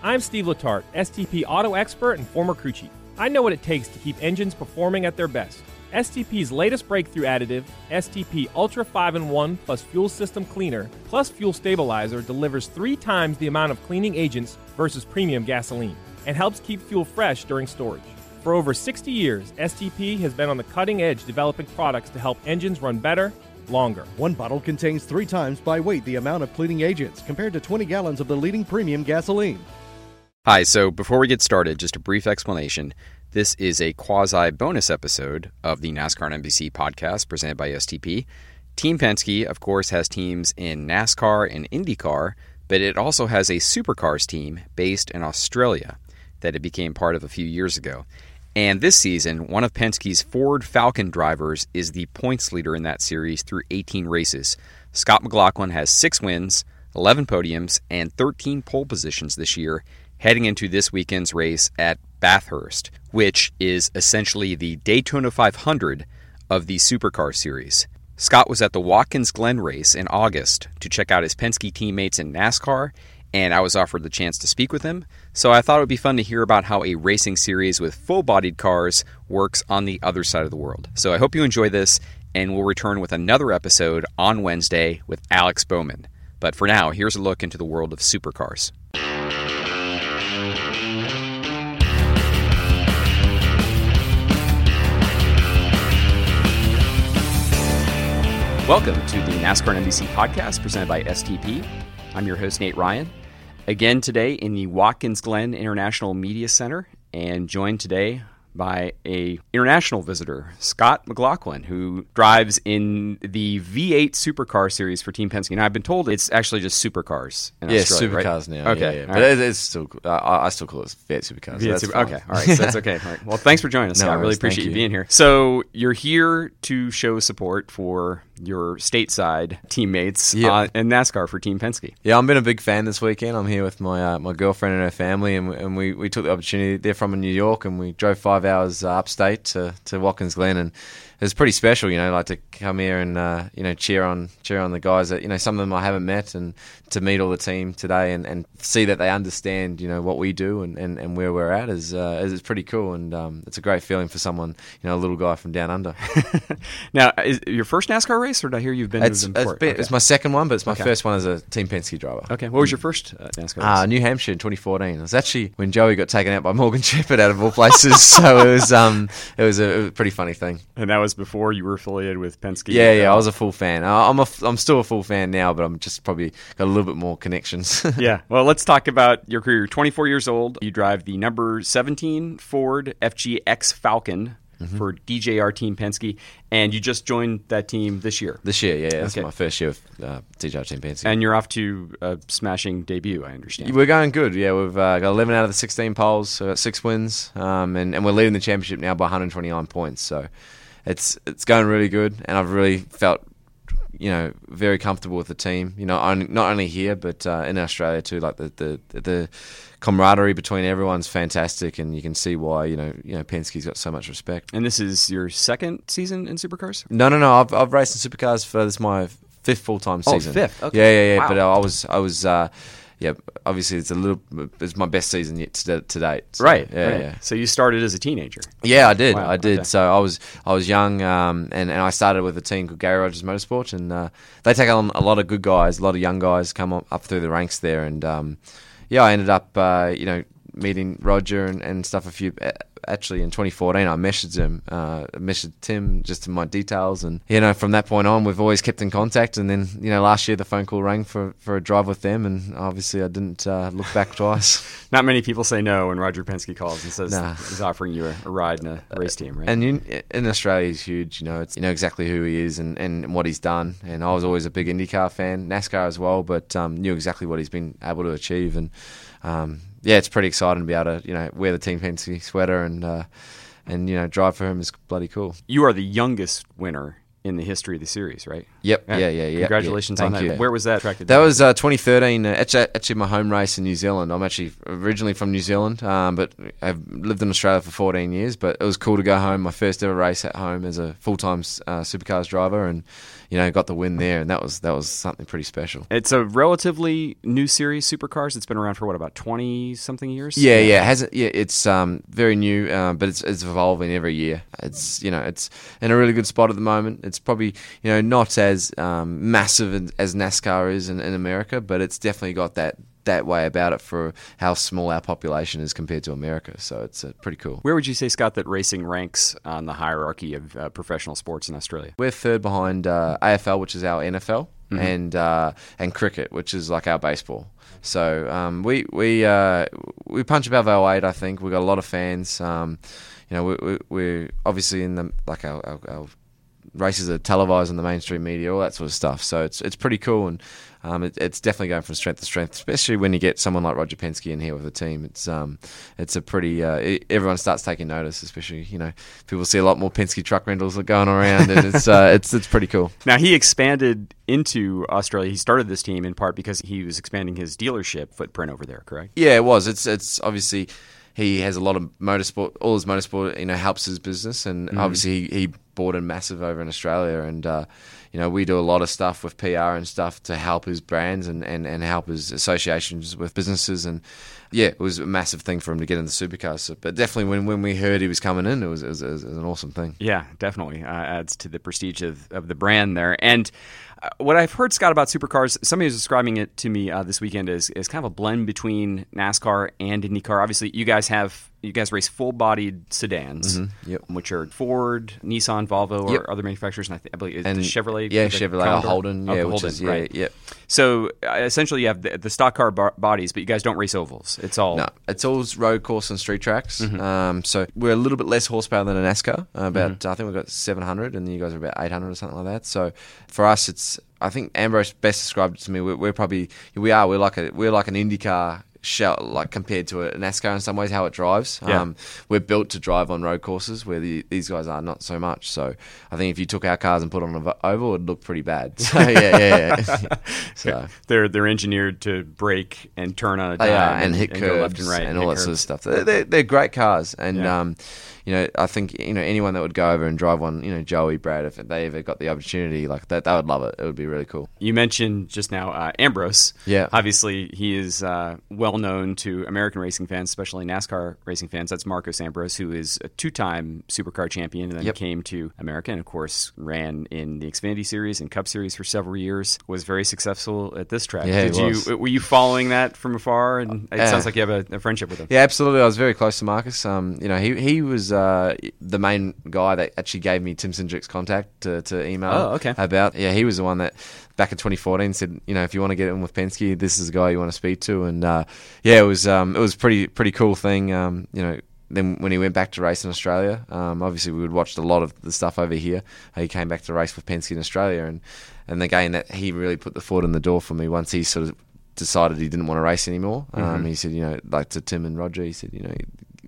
I'm Steve Letarte, STP auto expert and former crew chief. I know what it takes to keep engines performing at their best. STP's latest breakthrough additive, STP Ultra 5 in 1 plus Fuel System Cleaner plus Fuel Stabilizer, delivers three times the amount of cleaning agents versus premium gasoline and helps keep fuel fresh during storage. For over 60 years, STP has been on the cutting edge developing products to help engines run better, longer. One bottle contains three times by weight the amount of cleaning agents compared to 20 gallons of the leading premium gasoline. Hi, so before we get started, just a brief explanation. This is a quasi bonus episode of the NASCAR and NBC podcast presented by STP. Team Penske, of course, has teams in NASCAR and IndyCar, but it also has a supercars team based in Australia that it became part of a few years ago. And this season, one of Penske's Ford Falcon drivers is the points leader in that series through 18 races. Scott McLaughlin has six wins, 11 podiums, and 13 pole positions this year, heading into this weekend's race at Bathurst, which is essentially the Daytona 500 of the Supercar series. Scott was at the Watkins Glen race in August to check out his Penske teammates in NASCAR, and I was offered the chance to speak with him. So I thought it would be fun to hear about how a racing series with full bodied cars works on the other side of the world. So I hope you enjoy this, and we'll return with another episode on Wednesday with Alex Bowman. But for now, here's a look into the world of supercars. Welcome to the NASCAR and NBC podcast presented by STP. I'm your host, Nate Ryan. Again today in the Watkins Glen International Media Center, and joined today by a international visitor, Scott McLaughlin, who drives in the V8 Supercar series for Team Penske. And I've been told it's actually just supercars. In yeah, Australia, right? supercars now. Okay, yeah, yeah. but right. it, it's still. I I still call it V8 supercars. V8 so that's Super- okay, all right, so that's okay. Right. Well, thanks for joining us, No Scott. I really appreciate you. being here. So you're here to show support for your stateside teammates uh, in NASCAR for Team Penske. Yeah, I've been a big fan this weekend. I'm here with my uh, my girlfriend and her family, and, we- and we, we took the opportunity. They're from New York, and we drove five hours uh, upstate to, to Watkins Glen, and was pretty special, you know, like to come here and uh, you know cheer on cheer on the guys that you know some of them I haven't met, and to meet all the team today and, and see that they understand you know what we do and, and, and where we're at is uh, is pretty cool, and um, it's a great feeling for someone you know a little guy from down under. now, is your first NASCAR race, or did I hear you've been It's, to it's, been- Okay. it's my second one, but it's my Okay. first one as a Team Penske driver. Okay, what was your first uh, NASCAR race? Uh, New Hampshire in 2014. It was actually when Joey got taken out by Morgan Shepherd out of all places. so it was um it was, a, it was a pretty funny thing. and that was before you were affiliated with Penske. Yeah, yeah. I was a full fan. I'm a I'm still a full fan now, but I'm just probably got a little bit more connections. yeah. Well, let's talk about your career. You're 24 years old. You drive the number 17 Ford FGX Falcon Mm-hmm. for DJR Team Penske, and you just joined that team this year. this year, yeah, that's Okay. my first year with uh, DJR Team Penske. And you're off to a smashing debut, I understand. We're going good. Yeah, we've uh, got 11 out of the 16 poles, so got six wins, um, and, and we're leading the championship now by 129 points. So it's it's going really good, and I've really felt you know very comfortable with the team. You know, not only here but uh, in Australia too. Like the, the the camaraderie between everyone's fantastic, and you can see why you know you know Penske's got so much respect. and this is your second season in supercars? No, no, no. I've I've raced in supercars for this is my fifth full time season. Oh, season. fifth, okay. Yeah, yeah, yeah. Wow. But I was I was. Uh, yeah, obviously it's a little. It's my best season yet to, to date. So, right. Yeah, right. yeah. So you started as a teenager. Yeah, I did. Wow, I did. okay. So I was I was young, um, and and I started with a team called Garry Rogers Motorsport, and uh, they take on a lot of good guys, a lot of young guys come up, up through the ranks there, and um, yeah, I ended up uh, you know meeting Roger and, and stuff a few actually in 2014 I messaged him, uh, messaged Tim just in my details, and you know from that point on we've always kept in contact. And then you know last year the phone call rang for, for a drive with them, and obviously I didn't uh, look back twice. Not many people say no when Roger Penske calls and says Nah. he's offering you a, a ride in a race team, right? And you, in Australia, he's huge. You know, it's you know exactly who he is and, and what he's done. And I was always a big IndyCar fan, NASCAR as well, but um, knew exactly what he's been able to achieve. And um, yeah, it's pretty exciting to be able to you know wear the Team Penske sweater and uh, and you know drive for him is bloody cool. you are the youngest winner in the history of the series, right? Yep. Yeah. Yeah. Yeah. Congratulations yeah. on that. you. Where was that track? That was uh, 2013. Uh, actually, actually, my home race in New Zealand. I'm actually originally from New Zealand, um, but I've lived in Australia for 14 years. But it was cool to go home. My first ever race at home as a full time uh, supercars driver, and you know got the win there, and that was that was something pretty special. It's a relatively new series, Supercars. It's been around for what about twenty something years? Yeah, yeah, hasn't yeah, it's um, very new, uh, but it's it's evolving every year. It's you know it's in a really good spot at the moment. It's probably you know not as um, massive as NASCAR is in, in America, but it's definitely got that that way about it for how small our population is compared to America. So it's uh, pretty cool. Where would you say, Scott, that racing ranks on the hierarchy of uh, professional sports in Australia? We're third behind uh, AFL, which is our NFL, and uh, and cricket, which is like our baseball. So um, we we uh, we punch above our weight. I think we've got a lot of fans. Um, you know, we, we, we're obviously in the like our, our, our races are televised on the mainstream media, all that sort of stuff. So it's it's pretty cool, and um, it, it's definitely going from strength to strength. Especially when you get someone like Roger Penske in here with the team, it's um, it's a pretty uh, e everyone starts taking notice. Especially you know people see a lot more Penske truck rentals going around, and it's uh, it's it's pretty cool. Now he expanded into Australia. He started this team in part because he was expanding his dealership footprint over there. Correct? Yeah, it was. It's it's obviously he has a lot of motorsport. All his motorsport, you know, helps his business, and obviously he, he bought in massive over in Australia, and uh, you know we do a lot of stuff with PR and stuff to help his brands and, and, and help his associations with businesses, and yeah, it was a massive thing for him to get into supercars. So, but definitely when, when we heard he was coming in, it was, it was, it was an awesome thing. Yeah, definitely uh, adds to the prestige of, of the brand there. And uh, what I've heard, Scott, about supercars, somebody was describing it to me uh, this weekend as, as kind of a blend between NASCAR and IndyCar. Obviously, you guys have you guys race full-bodied sedans, Yep. which are Ford, Nissan, Volvo, or Yep. other manufacturers, and I, th- I believe And the Chevrolet. yeah, Chevrolet, Commodore? Holden, Oh, yeah, Holden, is yeah, right. yeah. So uh, essentially, you have the, the stock car bodies, but you guys don't race ovals. It's all No, it's all road course and street tracks. Mm-hmm. Um, so we're a little bit less horsepower than a NASCAR. Uh, about I think we've got 700, and you guys are about 800 or something like that. So for us, it's I think Ambrose best described it to me. We're, we're probably we are we're like a we're like an IndyCar shell like compared to a NASCAR in some ways how it drives. Yeah. Um, we're built to drive on road courses where the, these guys are not so much. So I think if you took our cars and put on an oval, it'd look pretty bad. So yeah, yeah, yeah. so. they're they're engineered to brake and turn on a dime are, and hit and curves left and right and hit all that sort of stuff. They're, they're, they're great cars, and Yeah. um, you know, I think you know anyone that would go over and drive one, you know, Joey, Brad, if they ever got the opportunity, like that, they would love it. It would be really cool. You mentioned just now uh, Ambrose. Yeah. Obviously, he is uh, well known to American racing fans, especially NASCAR racing fans. That's Marcos Ambrose, who is a two time supercar champion and then Yep. came to America and, of course, ran in the Xfinity Series and Cup Series for several years. Was very successful at this track. Yeah, Did you? Were you following that from afar? And it Uh, sounds like you have a, a friendship with him. Yeah, absolutely. I was very close to Marcos. Um, you know, he he was uh, the main guy that actually gave me Tim Cindric's contact to, to email. Oh, okay. About yeah, he was the one that back in 2014 said, you know, if you want to get in with Penske, this is the guy you want to speak to. And uh, yeah, it was um, it was pretty pretty cool thing. Um, you know. Then when he went back to race in Australia, um, obviously we would watched a lot of the stuff over here. He came back to race with Penske in Australia, and and again that he really put the foot in the door for me once he sort of decided he didn't want to race anymore. Um, he said, you know, like to Tim and Roger, he said, you know,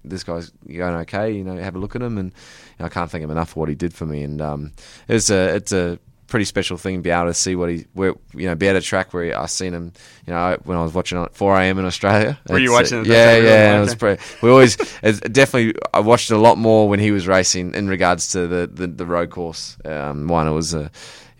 this guy's going okay. You know, have a look at him, and you know, I can't thank him enough for what he did for me. And um, it's a it's a pretty special thing to be able to see what he where you know be at a track where I seen him. You know, when I was watching at 4 a.m. in Australia. Were you watching it Yeah, yeah. It was pretty, we always definitely I watched a lot more when he was racing in regards to the the, the road course um, one. It was a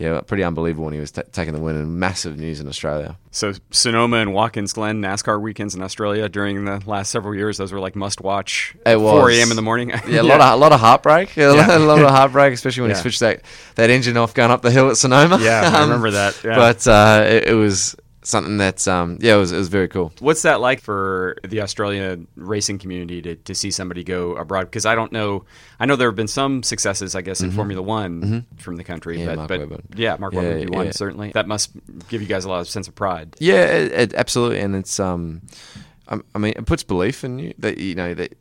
yeah, pretty unbelievable when he was ta taking the win and massive news in Australia. So Sonoma and Watkins Glen NASCAR weekends in Australia during the last several years, those were like must watch. It 4 a.m. in the morning. Yeah, a lot of a lot of heartbreak. Yeah, Yeah. a lot of heartbreak, especially when Yeah. he switched that, that engine off going up the hill at Sonoma. Yeah, I Um, remember that, yeah. But uh, it, it was something that's um, yeah, it was it was very cool. What's that like for the Australia racing community to, to see somebody go abroad? Because I don't know. I know there have been some successes, I guess, in Formula One from the country. Mm-hmm. Yeah, but, Mark but Webber. yeah, Mark Yeah, Webber yeah. certainly. That must give you guys a lot of sense of pride. Yeah, it, it, absolutely, and it's um, I, I mean, it puts belief in you that you know that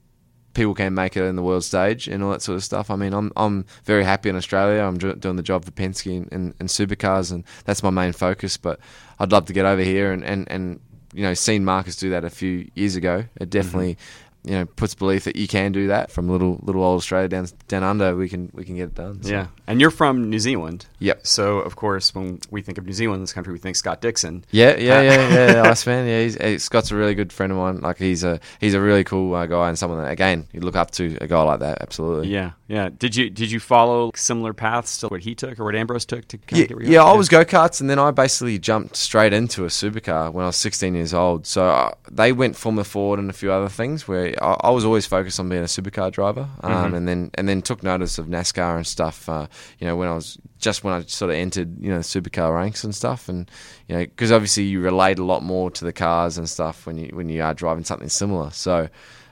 people can make it in the world stage and all that sort of stuff. I mean, I'm I'm very happy in Australia. I'm doing the job for Penske and, and, and supercars, and that's my main focus. But I'd love to get over here and and and you know, seen Marcos do that a few years ago. It definitely. Mm-hmm. You know, puts belief that you can do that from little little old Australia down down under. We can we can get it done. So. Yeah, and you're from New Zealand. Yep. So of course, when we think of New Zealand, this country, we think Scott Dixon. Yeah, yeah, yeah, yeah. yeah, Iceman. Yeah, he's, Scott's a really good friend of mine. Like he's a he's a really cool uh, guy and someone that again you look up to a guy like that. Absolutely. Yeah, yeah. Did you did you follow similar paths to what he took or what Ambrose took to kind Yeah, of get where you yeah. I was go karts, and then I basically jumped straight into a supercar when I was 16 years old. So uh, they went Formula Ford and a few other things where I, I was always focused on being a supercar driver, um, Mm-hmm. and then and then took notice of NASCAR and stuff. Uh, you know, when I was just when I sort of entered, you know, supercar ranks and stuff, and you know, because obviously you relate a lot more to the cars and stuff when you when you are driving something similar. So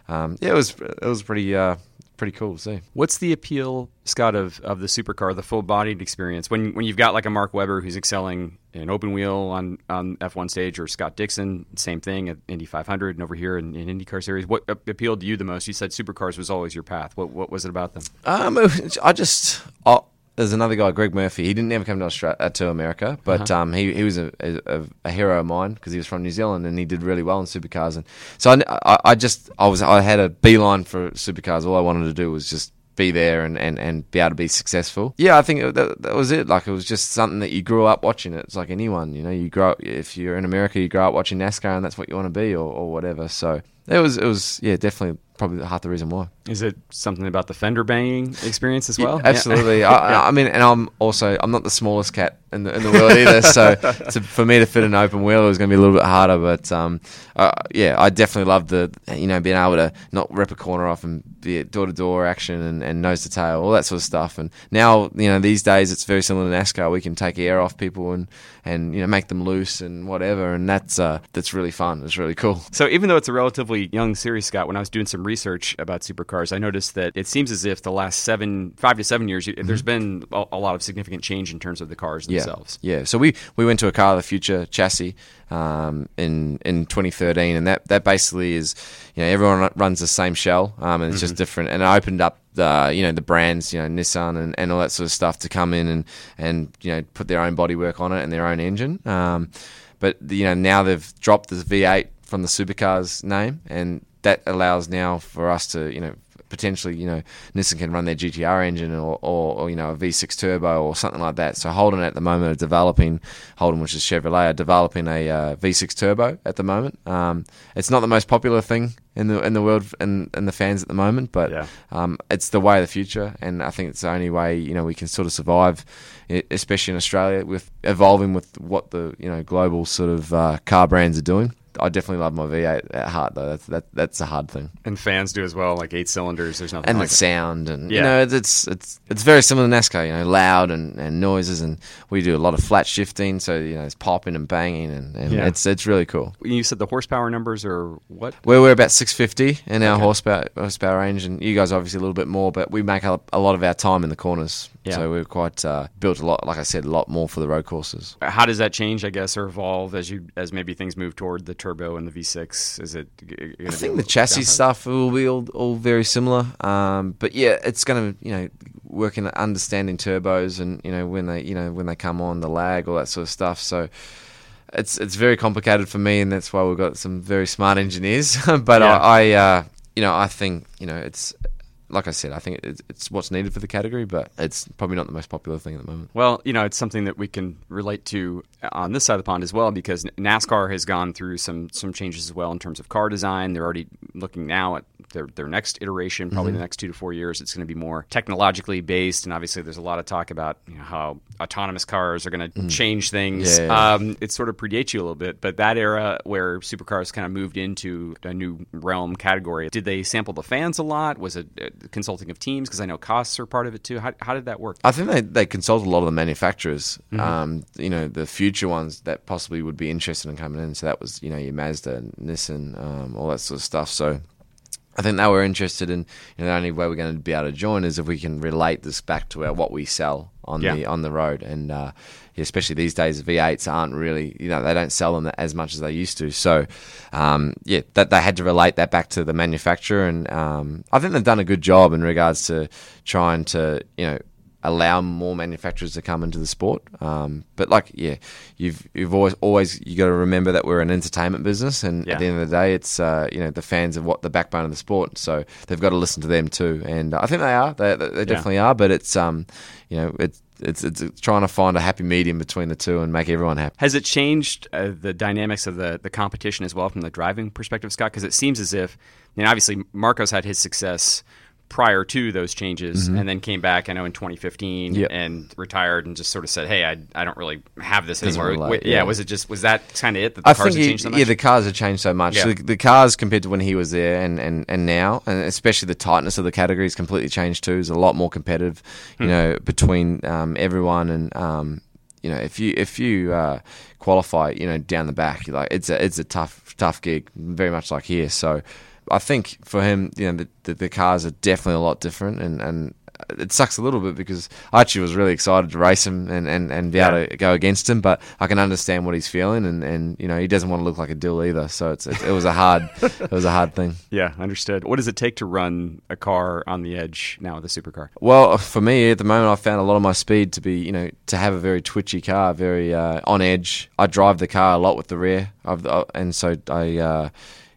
um, yeah, it was it was pretty uh, pretty cool to see. What's the appeal, Scott, of, of the supercar, the full bodied experience? When when you've got like a Mark Webber who's excelling in open wheel on, on F1 stage, or Scott Dixon, same thing at Indy 500 and over here in, in IndyCar series. What appealed to you the most? You said supercars was always your path. What what was it about them? Um, I just oh, there's another guy, Greg Murphy. He didn't ever come to Australia uh, to America, but um, he he was a, a, a hero of mine because he was from New Zealand and he did really well in supercars. And so I, I, I just I was I had a beeline for supercars. All I wanted to do was just be there and, and, and be able to be successful. Yeah, I think that, that was it. Like it was just something that you grew up watching. It's like anyone, you know, you grow up if you're in America, you grow up watching NASCAR and that's what you want to be or, or whatever. So it was it was yeah definitely probably half the reason why. Is it something about the fender banging experience as Yeah, well? absolutely. I, I mean, and I'm also I'm not the smallest cat in the in the world either. So to, for me to fit an open wheel it was going to be a little bit harder. But um, uh, yeah, I definitely love the you know being able to not rip a corner off and be door to door action and, and nose to tail, all that sort of stuff. And now you know these days it's very similar to NASCAR. We can take air off people and and you know make them loose and whatever, and that's uh, that's really fun. It's really cool. So even though it's a relatively young series, Scott, when I was doing some research about supercars, I noticed that it seems as if the last seven, five to seven years, there's been a, a lot of significant change in terms of the cars themselves. Yeah, yeah. So we, we went to a car of the future chassis um, in in 2013, and that, that basically is you know everyone runs the same shell, um, and it's just different. And it opened up the you know the brands, you know Nissan and, and all that sort of stuff to come in and and you know put their own bodywork on it and their own engine. Um, but you know now they've dropped the V8 from the supercars name, and that allows now for us to you know potentially, you know, Nissan can run their GTR engine or, or, or, you know, a V6 turbo or something like that. So Holden at the moment are developing, Holden, which is Chevrolet, are developing a uh, V6 turbo at the moment. Um, it's not the most popular thing in the in the world and, and the fans at the moment, but Yeah. um, it's the way of the future, and I think it's the only way you know we can sort of survive, especially in Australia, with evolving with what the you know global sort of uh, car brands are doing. I definitely love my V8 at heart though. That's that that's a hard thing. And fans do as well, like eight cylinders. There's nothing And like the sound, and Yeah. you know, it's, it's it's very similar to NASCAR. You know, loud and, and noises, and we do a lot of flat shifting, so you know, it's popping and banging, and, and Yeah. it's it's really cool. You said the horsepower numbers are what? We're, we're about 650 in our horsepower horsepower range, and you guys obviously a little bit more, but we make up a lot of our time in the corners. Yeah. So we're quite uh, built a lot, like I said, a lot more for the road courses. How does that change, I guess, or evolve as you as maybe things move toward the turbo and the V6? Is it? I think the chassis stuff will be all, all very similar, um, but yeah, it's going to you know work in understanding turbos and you know when they you know when they come on the lag all that sort of stuff. So it's it's very complicated for me, and that's why we've got some very smart engineers. but Yeah. I, I uh, you know I think you know it's like I said, I think it's, it's what's needed for the category, but it's probably not the most popular thing at the moment. Well, you know, it's something that we can relate to on this side of the pond as well because NASCAR has gone through some some changes as well in terms of car design. They're already looking now at their their next iteration, probably Mm-hmm. the next two to four years. It's going to be more technologically based, and obviously, there's a lot of talk about you know, how autonomous cars are going to change things. Mm. Yeah, yeah. Um, it sort of predates you a little bit, but that era where supercars kind of moved into a new realm category, did they sample the fans a lot? Was it uh, consulting of teams? Because I know costs are part of it too. How, how did that work? I think they, they consult a lot of the manufacturers, mm-hmm. um, you know, the future ones that possibly would be interested in coming in. So that was, you know, your Mazda, Nissan, um, all that sort of stuff. So I think they were interested in you know, the only way we're going to be able to join is if we can relate this back to our, what we sell on yeah. the on the road, and uh, especially these days, V8s aren't really you know they don't sell them as much as they used to. So um, yeah, that they had to relate that back to the manufacturer, and um, I think they've done a good job in regards to trying to you know allow more manufacturers to come into the sport. Um, but like, yeah, you've you've always always you got to remember that we're an entertainment business, and yeah. at the end of the day, it's uh, you know the fans of what the backbone of the sport. So they've got to listen to them too, and I think they are. They, they definitely yeah. are. But it's um, you know, it's it's, it's trying to find a happy medium between the two and make everyone happy. Has it changed uh, the dynamics of the, the competition as well from the driving perspective, Scott? Because it seems as if, mean, obviously Marcos had his success prior to those changes mm-hmm. and then came back I know in 2015 yep. and retired and just sort of said hey I, I don't really have this anymore Wait, yeah. yeah. was it just was that kind of it that the I cars think have changed so much yeah the cars have changed so much yeah. the, the, cars compared to when he was there and, and, and now and especially the tightness of the categories completely changed too it's a lot more competitive you hmm. know between um, everyone and um, you know if you if you uh, qualify you know down the back like it's a it's a tough tough gig very much like here so I think for him, you know, the, the, the, cars are definitely a lot different, and, and it sucks a little bit because I actually was really excited to race him and, and, and be able to go against him, but I can understand what he's feeling, and, and you know he doesn't want to look like a dill either. So it's, it, it was a hard it was a hard thing. Yeah, understood. What does it take to run a car on the edge now with a supercar? Well, for me at the moment, I found a lot of my speed to be you know to have a very twitchy car, very uh, on edge. I drive the car a lot with the rear, the, and so I. Uh,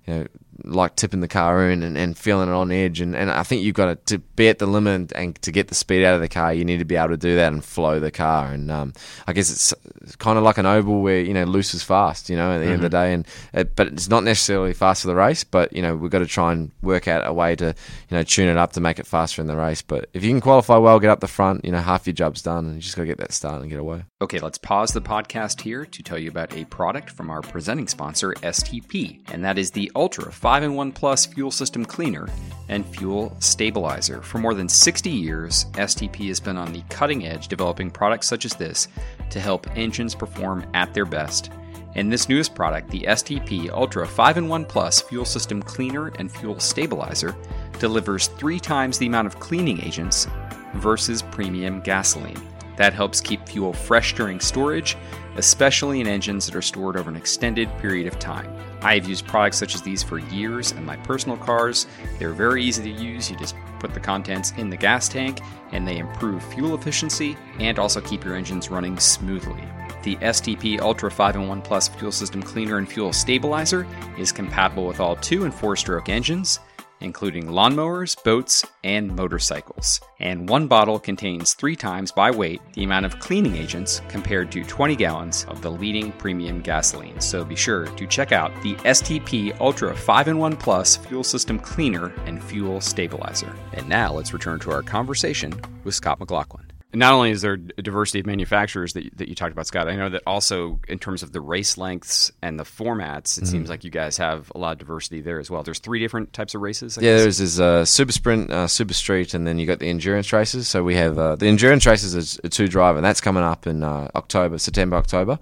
you know, like tipping the car in and, and feeling it on edge. And, and I think you've got to, to be at the limit and, and, to get the speed out of the car, you need to be able to do that and flow the car. And um, I guess it's kind of like an oval where, you know, loose is fast, you know, at the mm-hmm. end of the mm-hmm. day. And it, But it's not necessarily fast for the race, but, you know, we've got to try and work out a way to, you know, tune it up to make it faster in the race. But if you can qualify well, get up the front, you know, half your job's done and you just got to get that start and get away. Okay, let's pause the podcast here to tell you about a product from our presenting sponsor, STP, and that is the Ultra 5 in 1 Plus fuel system cleaner and fuel stabilizer. For more than 60 years, STP has been on the cutting edge developing products such as this to help engines perform at their best. And this newest product, the STP Ultra 5 in 1 Plus fuel system cleaner and fuel stabilizer, delivers three times the amount of cleaning agents versus premium gasoline. That helps keep fuel fresh during storage, especially in engines that are stored over an extended period of time. I have used products such as these for years in my personal cars. They're very easy to use. You just put the contents in the gas tank, and they improve fuel efficiency and also keep your engines running smoothly. The STP Ultra 5 in 1 Plus Fuel System Cleaner and Fuel Stabilizer is compatible with all 2 and 4 stroke engines including lawnmowers, boats, and motorcycles. And one bottle contains three times by weight the amount of cleaning agents compared to 20 gallons of the leading premium gasoline. So be sure to check out the STP Ultra 5 in 1 Plus Fuel System Cleaner and Fuel Stabilizer. And now let's return to our conversation with Scott McLaughlin not only is there a diversity of manufacturers that, that you talked about, Scott, I know that also in terms of the race lengths and the formats, it mm-hmm. seems like you guys have a lot of diversity there as well. There's three different types of races. I yeah, guess. there's this uh, super sprint, uh, super street, and then you got the endurance races. So we have uh, the endurance races is a two driver, and that's coming up in uh, October, September, October.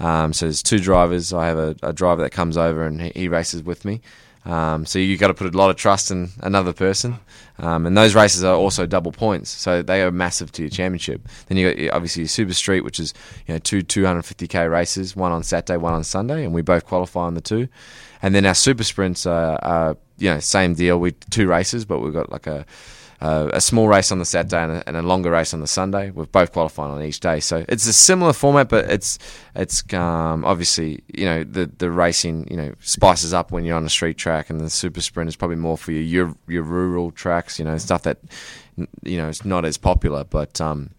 Um, so there's two drivers. I have a, a driver that comes over and he, he races with me. Um, so you've got to put a lot of trust in another person, um, and those races are also double points, so they are massive to your championship. Then you got obviously your Super Street, which is you know two 250k races, one on Saturday, one on Sunday, and we both qualify on the two. And then our Super Sprints are, are you know same deal. We two races, but we've got like a uh, a small race on the Saturday and a, and a, longer race on the Sunday. We've both qualified on each day, so it's a similar format, but it's it's um, obviously you know the the racing you know spices up when you're on a street track, and the super sprint is probably more for your your, your rural tracks, you know stuff that you know it's not as popular, but um,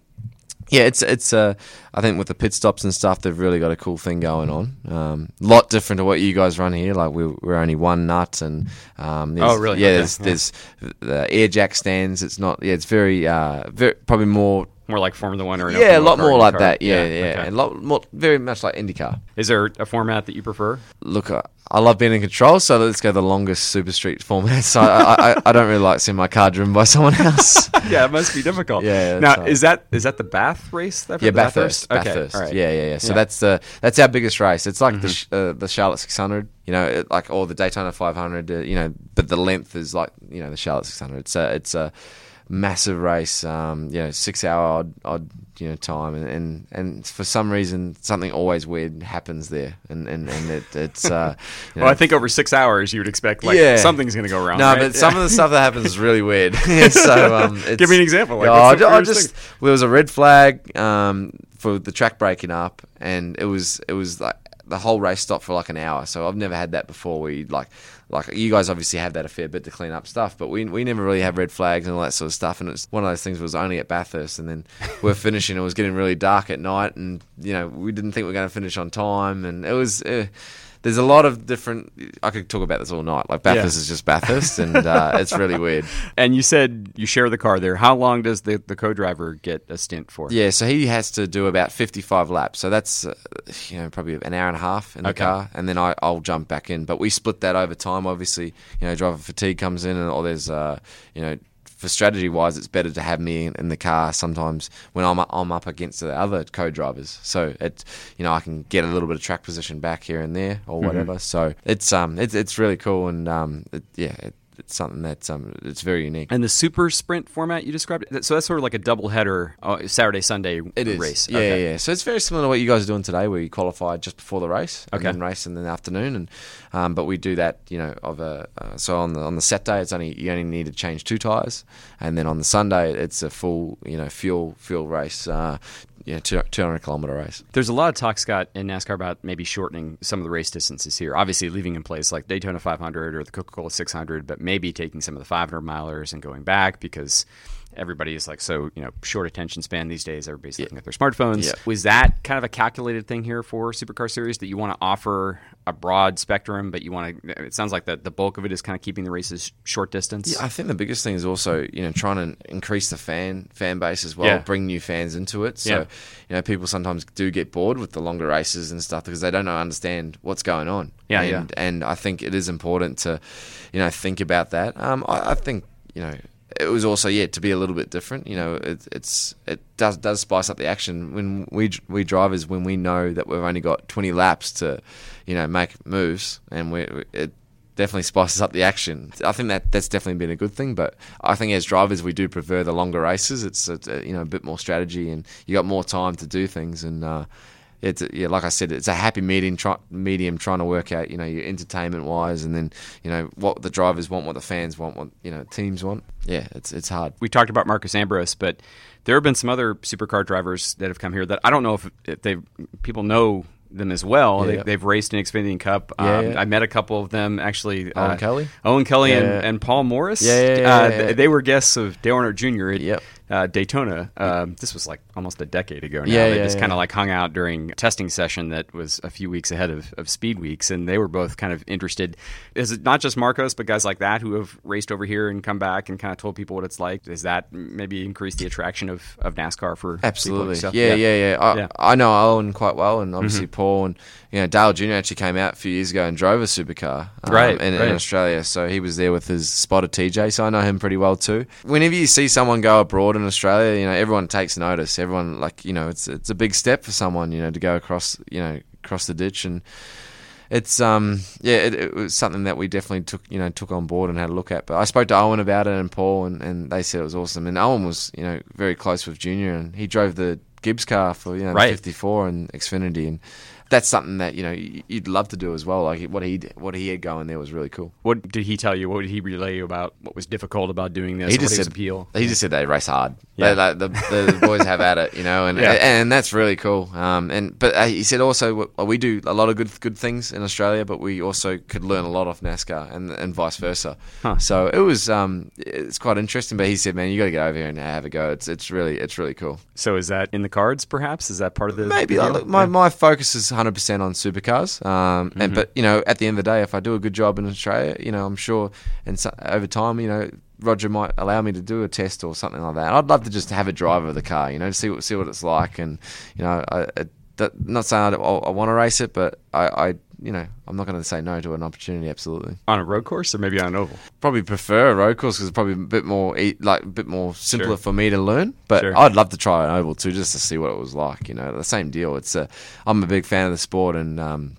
yeah, it's it's. Uh, I think with the pit stops and stuff, they've really got a cool thing going on. A um, lot different to what you guys run here. Like we're, we're only one nut, and um, oh really? Yeah, okay. there's, yeah. there's the air jack stands. It's not. Yeah, it's very, uh, very probably more more like Formula One or another. yeah, a lot more like car. that. Yeah, yeah, yeah. Okay. a lot more, very much like IndyCar. Is there a format that you prefer? Look, uh, I love being in control, so let's go the longest super street format. So I, I, I don't really like seeing my car driven by someone else. yeah, it must be difficult. Yeah, Now, that's is that is that the Bath race? That yeah, the Bathurst. Okay. Bathurst. All right. Yeah, yeah, yeah. So Yeah. that's the that's our biggest race. It's like the Mhm. sh- uh, the Charlotte 600. You know, it, like or the Daytona 500. Uh, you know, but the length is like you know the Charlotte 600. It's a it's a massive race. Um, you know, six hour odd, odd you know time, and, and and for some reason something always weird happens there, and and and it, it's. Uh, you know, Well, I think over six hours you would expect like Yeah. something's going to go wrong. no, right? but some of the stuff that happens is really weird. so, um, it's, Give me an example. Like, Yeah, the I, I just thing? there was a red flag um, for the track breaking up, and it was it was like the whole race stopped for like an hour. So I've never had that before. Where you like like you guys obviously have that a fair bit to clean up stuff, but we we never really have red flags and all that sort of stuff. And it's one of those things was only at Bathurst, and then we're finishing. It was getting really dark at night, and you know we didn't think we were going to finish on time, and it was. Uh, there's a lot of different. I could talk about this all night. Like Bathurst Yeah. is just Bathurst, and uh, it's really weird. And you said you share the car there. How long does the, the co-driver get a stint for? Yeah, so he has to do about 55 laps. So that's, uh, you know, probably an hour and a half in the Okay. car. And then I, I'll jump back in. But we split that over time, obviously. You know, driver fatigue comes in, and or there's, uh, you know, for strategy wise, it's better to have me in, in the car sometimes when I'm I'm up against the other co-drivers. So it, you know, I can get a little bit of track position back here and there or whatever. So it's um it's it's really cool and um it, yeah it, it's something that's um it's very unique. And the super sprint format you described, so that's sort of like a double header, uh, Saturday Sunday It is. race. Yeah, Okay. yeah, yeah. So it's very similar to what you guys are doing today, where you qualify just before the race, Okay. and then race in the afternoon, and um, but we do that, you know, of a uh, so on the on the Saturday it's only you only need to change two tires, and then on the Sunday it's a full, you know, fuel fuel race, uh, two hundred kilometer race. There's a lot of talk, Scott, in NASCAR about maybe shortening some of the race distances here. Obviously, leaving in place like Daytona 500 or the Coca-Cola 600, but maybe taking some of the 500 milers and going back because everybody is like so you know short attention span these days. Everybody's looking at their smartphones. Yeah. Was that kind of a calculated thing here for Supercar Series that you want to offer a broad spectrum, but you want to? It sounds like the the bulk of it is kind of keeping the races short distance. Yeah, I think the biggest thing is also you know trying to increase the fan fan base as well, Yeah. bring new fans into it. So Yeah. you know people sometimes do get bored with the longer races and stuff because they don't know understand what's going on. Yeah, and, yeah. And I think it is important to you know think about that. Um, I, I think you know. It was also yeah to be a little bit different. You know, it, it's it does does spice up the action when we we drivers when we know that we've only got twenty laps to, you know, make moves and we it definitely spices up the action. I think that that's definitely been a good thing. But I think as drivers, we do prefer the longer races. It's, it's uh, you know a bit more strategy, and you got more time to do things. And uh, it's yeah, like I said, it's a happy medium, try, medium trying to work out you know your entertainment wise, and then you know what the drivers want, what the fans want, what you know teams want. Yeah, it's it's hard. we talked about Marcos Ambrose, but there have been some other supercar drivers that have come here that I don't know if, if they people know them as well. Yeah, They, they've raced in Xfinity Cup. Yeah, um, yeah. I met a couple of them actually. Owen uh, Kelly? Owen Kelly and, Yeah. and Paul Morris. Yeah, yeah, yeah, uh, yeah, th- yeah. They were guests of Dale Earnhardt Jr. Yep. Uh, Daytona. Um, this was like almost a decade ago now. Yeah, they yeah, just yeah. kind of like hung out during a testing session that was a few weeks ahead of, of Speed Weeks, and they were both kind of interested. Is it not just Marcos, but guys like that who have raced over here and come back and kind of told people what it's like? Does that maybe increase the attraction of, of NASCAR for people Absolutely. like? Yeah, yeah, yeah. I, Yeah. I know Owen quite well, and obviously Paul and you know Dale Jr. actually came out a few years ago and drove a supercar, um, Right, in, right. in Australia. So he was there with his spotter TJ, so I know him pretty well too. Whenever you see someone go abroad in Australia, you know everyone takes notice. Everyone like you know it's it's a big step for someone you know to go across you know across the ditch and. It's um yeah it, it was something that we definitely took you know took on board and had a look at. But I spoke to Owen about it and Paul and, and they said it was awesome. And Owen was you know very close with Junior and he drove the Gibbs car for you know Right. 54 and Xfinity and that's something that you know you'd love to do as well. Like what he what he had going there was really cool. What did he tell you? What did he relay you about what was difficult about doing this? He just said appeal. He just said they race hard. Yeah. They, like, the, the, the boys have at it, you know, and Yeah. and that's really cool. Um, and but uh, he said also we do a lot of good good things in Australia, but we also could learn a lot off NASCAR and and vice versa. Huh. So it was um it's quite interesting. But he said, man, you got to get over here and have a go. It's it's really it's really cool. So is that in the cards? Perhaps is that part of the Maybe like, my, Yeah. my focus is 100% on supercars. Um, Mm-hmm. and but you know, at the end of the day, if I do a good job in Australia, you know, I'm sure, and so, over time, you know, Roger might allow me to do a test or something like that. I'd love to just have a drive of the car, you know, see what see what it's like, and you know, I, I, that, not saying I, I want to race it, but I, I you know, I'm not going to say no to an opportunity. Absolutely. On a road course or maybe on an oval? Probably prefer a road course because it's probably a bit more e- like a bit more simpler Sure. for me to learn. But Sure. I'd love to try an oval too, just to see what it was like. You know, the same deal. It's a, I'm a big fan of the sport, and um,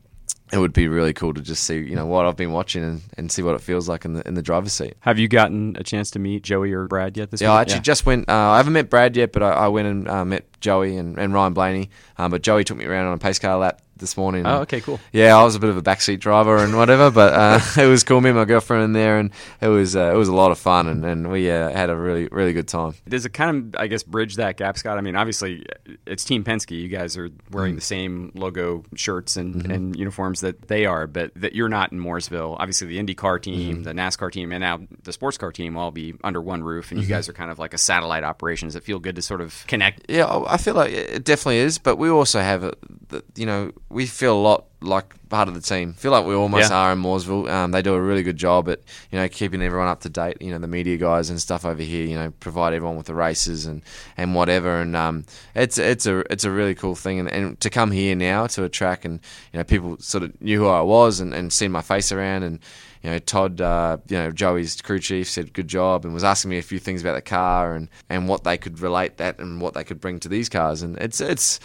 it would be really cool to just see you know what I've been watching and, and see what it feels like in the in the driver's seat. Have you gotten a chance to meet Joey or Brad yet this year? Yeah, week? I actually just went. Uh, I haven't met Brad yet, but I, I went and uh, met Joey and, and Ryan Blaney. Um, but Joey took me around on a pace car lap this morning. Oh, okay, cool. Yeah, I was a bit of a backseat driver and whatever, but uh, it was cool. Me and my girlfriend in there, and it was uh, it was a lot of fun, and, and we uh, had a really really good time. Does it kind of, I guess, bridge that gap, Scott? I mean, obviously, it's Team Penske. You guys are Mm-hmm. wearing the same logo shirts and, and uniforms that they are, but that you're not in Mooresville. Obviously, the IndyCar team, Mm-hmm. the NASCAR team, and now the sports car team will all be under one roof, and Mm-hmm. you guys are kind of like a satellite operation. Does it feel good to sort of connect? Yeah, I I feel like it definitely is, but we also have, the- you know, we feel a lot like part of the team. feel like we almost Yeah. are in Mooresville. Um, they do a really good job at, you know, keeping everyone up to date. You know, the media guys and stuff over here, you know, provide everyone with the races and, and whatever. And um, it's it's a it's a really cool thing. And, and to come here now to a track and you know people sort of knew who I was and, and seen my face around and you know, Todd, uh, you know, Joey's crew chief said good job and was asking me a few things about the car and, and what they could relate that and what they could bring to these cars. And it's it's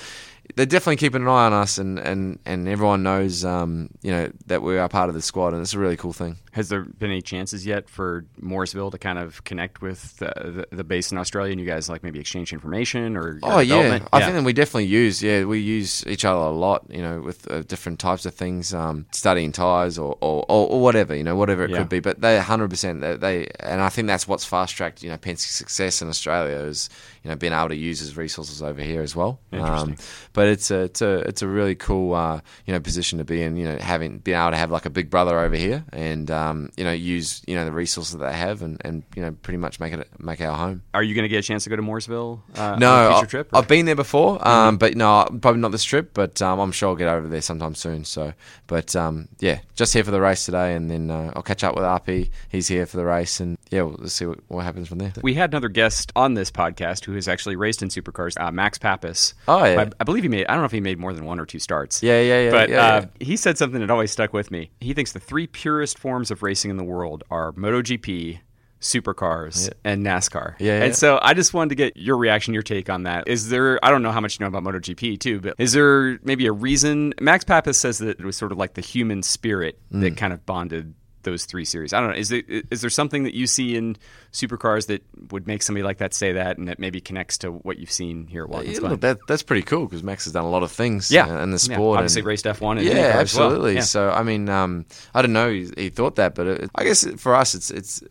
they're definitely keeping an eye on us and, and, and everyone knows um, you know that we are part of the squad and it's a really cool thing. Has there been any chances yet for Mooresville to kind of connect with the, the, the base in Australia and you guys like maybe exchange information or Oh yeah? I think that we definitely use yeah we use each other a lot you know with uh, different types of things um, studying tires or, or, or, or whatever you know whatever it Yeah. could be but they 100 percent they, they and I think that's what's fast tracked you know Penske's success in Australia is you know being able to use his resources over here as well um, but it's a it's a it's a really cool uh, you know position to be in you know having being able to have like a big brother over here and um, you know use you know the resources that they have and, and you know pretty much make it make our home. Are you going to get a chance to go to Mooresville uh, No, on a future trip? or- I've been there before, um, but no, probably not this trip. But um, I'm sure I'll get over there sometime soon. So, but um, yeah, just here for the race today, and then uh, I'll catch up with RP. He's here for the race, and yeah, we'll see what, what happens from there. We had another guest on this podcast who has actually raced in supercars, uh, Max Papis. Oh, yeah. I, I believe he made. I don't know if he made more than one or two starts. Yeah, yeah, yeah, But yeah, uh, he said something that always stuck with me. He thinks the three purest forms of racing in the world are MotoGP, supercars, and NASCAR. Yeah, yeah. And so I just wanted to get your reaction, your take on that. Is there? I don't know how much you know about MotoGP too, but is there maybe a reason? Max Papis says that it was sort of like the human spirit Mm. that kind of bonded those three series. I don't know. Is there is there something that you see in supercars that would make somebody like that say that, and that maybe connects to what you've seen here at Watkins Yeah, Glen? that, that's pretty cool because Max has done a lot of things Yeah. uh, in the Yeah, sport. obviously and- raced F1 yeah, IndyCar as well. absolutely. Yeah. So I mean, um, I don't know. He, he thought that, but it, I guess for us, it's it's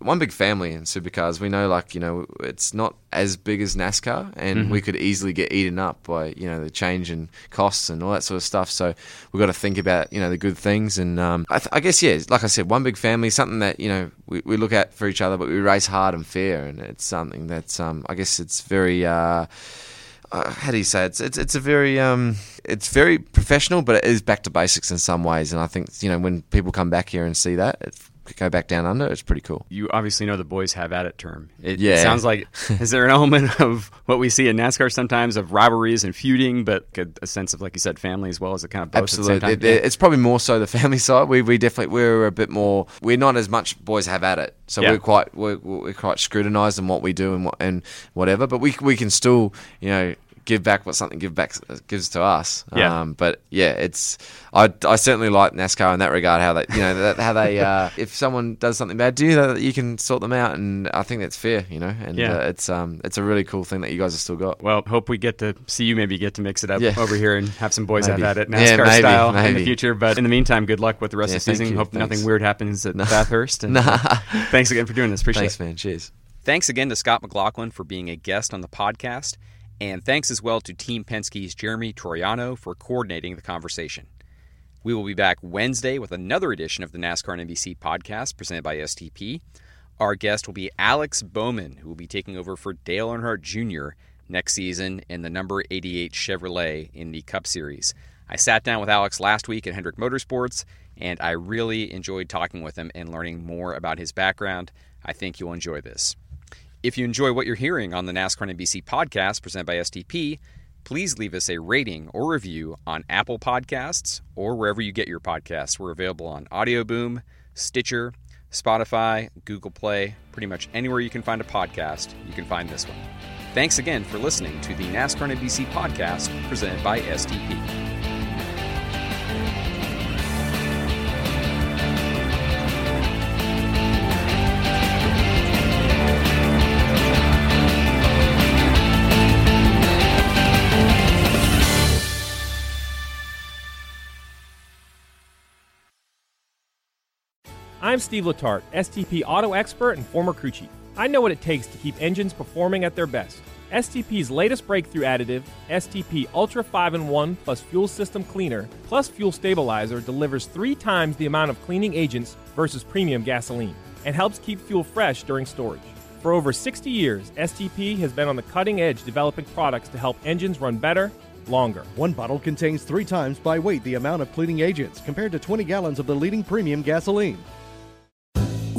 one big family in supercars. We know, like you know, it's not as big as NASCAR, and Mm-hmm. we could easily get eaten up by you know the change in costs and all that sort of stuff. So we've got to think about you know the good things, and um, I, th- I guess yeah, like I said, one big family, something that you know we, we look at for each other, but we race hard and fair, and it's something that's um, I guess it's very. Uh, uh, how do you say it? it's it's it's a very um it's very professional, but it is back to basics in some ways. And I think you know when people come back here and see that, it, go back down under, it's pretty cool. you obviously know the boys have at it term. It Yeah. sounds like is there an element of what we see in NASCAR sometimes of rivalries and feuding, but a, sense of like you said, family as well as a kind of both Absolutely, At the same It- it's probably more so the family side. We we definitely we're a bit more. We're not as much boys have at it, so Yeah. we're quite we're, we're quite scrutinised in what we do and what and whatever. But we we can still you know give back what something give back gives to us. Yeah. Um, but yeah, it's I, I certainly like NASCAR in that regard. How they you know that, how they uh, if someone does something bad to you, that you can sort them out, and I think that's fair. You know, and Yeah. uh, it's um it's a really cool thing that you guys have still got. Well, hope we get to see you maybe get to mix it up Yeah. over here and have some boys Maybe. have at it Yeah, NASCAR maybe, style in the future. But in the meantime, good luck with the rest Yeah, of the season. you. Hope nothing weird happens at Bathurst. And, thanks again for doing this. Appreciate Thanks, it. Thanks, man. Cheers. Thanks again to Scott McLaughlin for being a guest on the podcast, and thanks as well to Team Penske's Jeremy Troiano for coordinating the conversation. We will be back Wednesday with another edition of the NASCAR NBC podcast presented by STP. Our guest will be Alex Bowman, who will be taking over for Dale Earnhardt Jr. next season in the number 88 Chevrolet in the Cup Series. I sat down with Alex last week at Hendrick Motorsports, and I really enjoyed talking with him and learning more about his background. I think you'll enjoy this. If you enjoy what you're hearing on the NASCAR NBC podcast presented by STP, please leave us a rating or review on Apple Podcasts or wherever you get your podcasts. We're available on Audioboom, Stitcher, Spotify, Google Play, pretty much anywhere you can find a podcast, you can find this one. Thanks again for listening to the NASCAR NBC podcast presented by STP. I'm Steve Letarte, STP auto expert and former crew chief. I know what it takes to keep engines performing at their best. STP's latest breakthrough additive, STP Ultra 5 in 1 plus Fuel System Cleaner plus Fuel Stabilizer, delivers three times the amount of cleaning agents versus premium gasoline and helps keep fuel fresh during storage. For over 60 years, STP has been on the cutting edge developing products to help engines run better, longer. One bottle contains three times by weight the amount of cleaning agents compared to 20 gallons of the leading premium gasoline.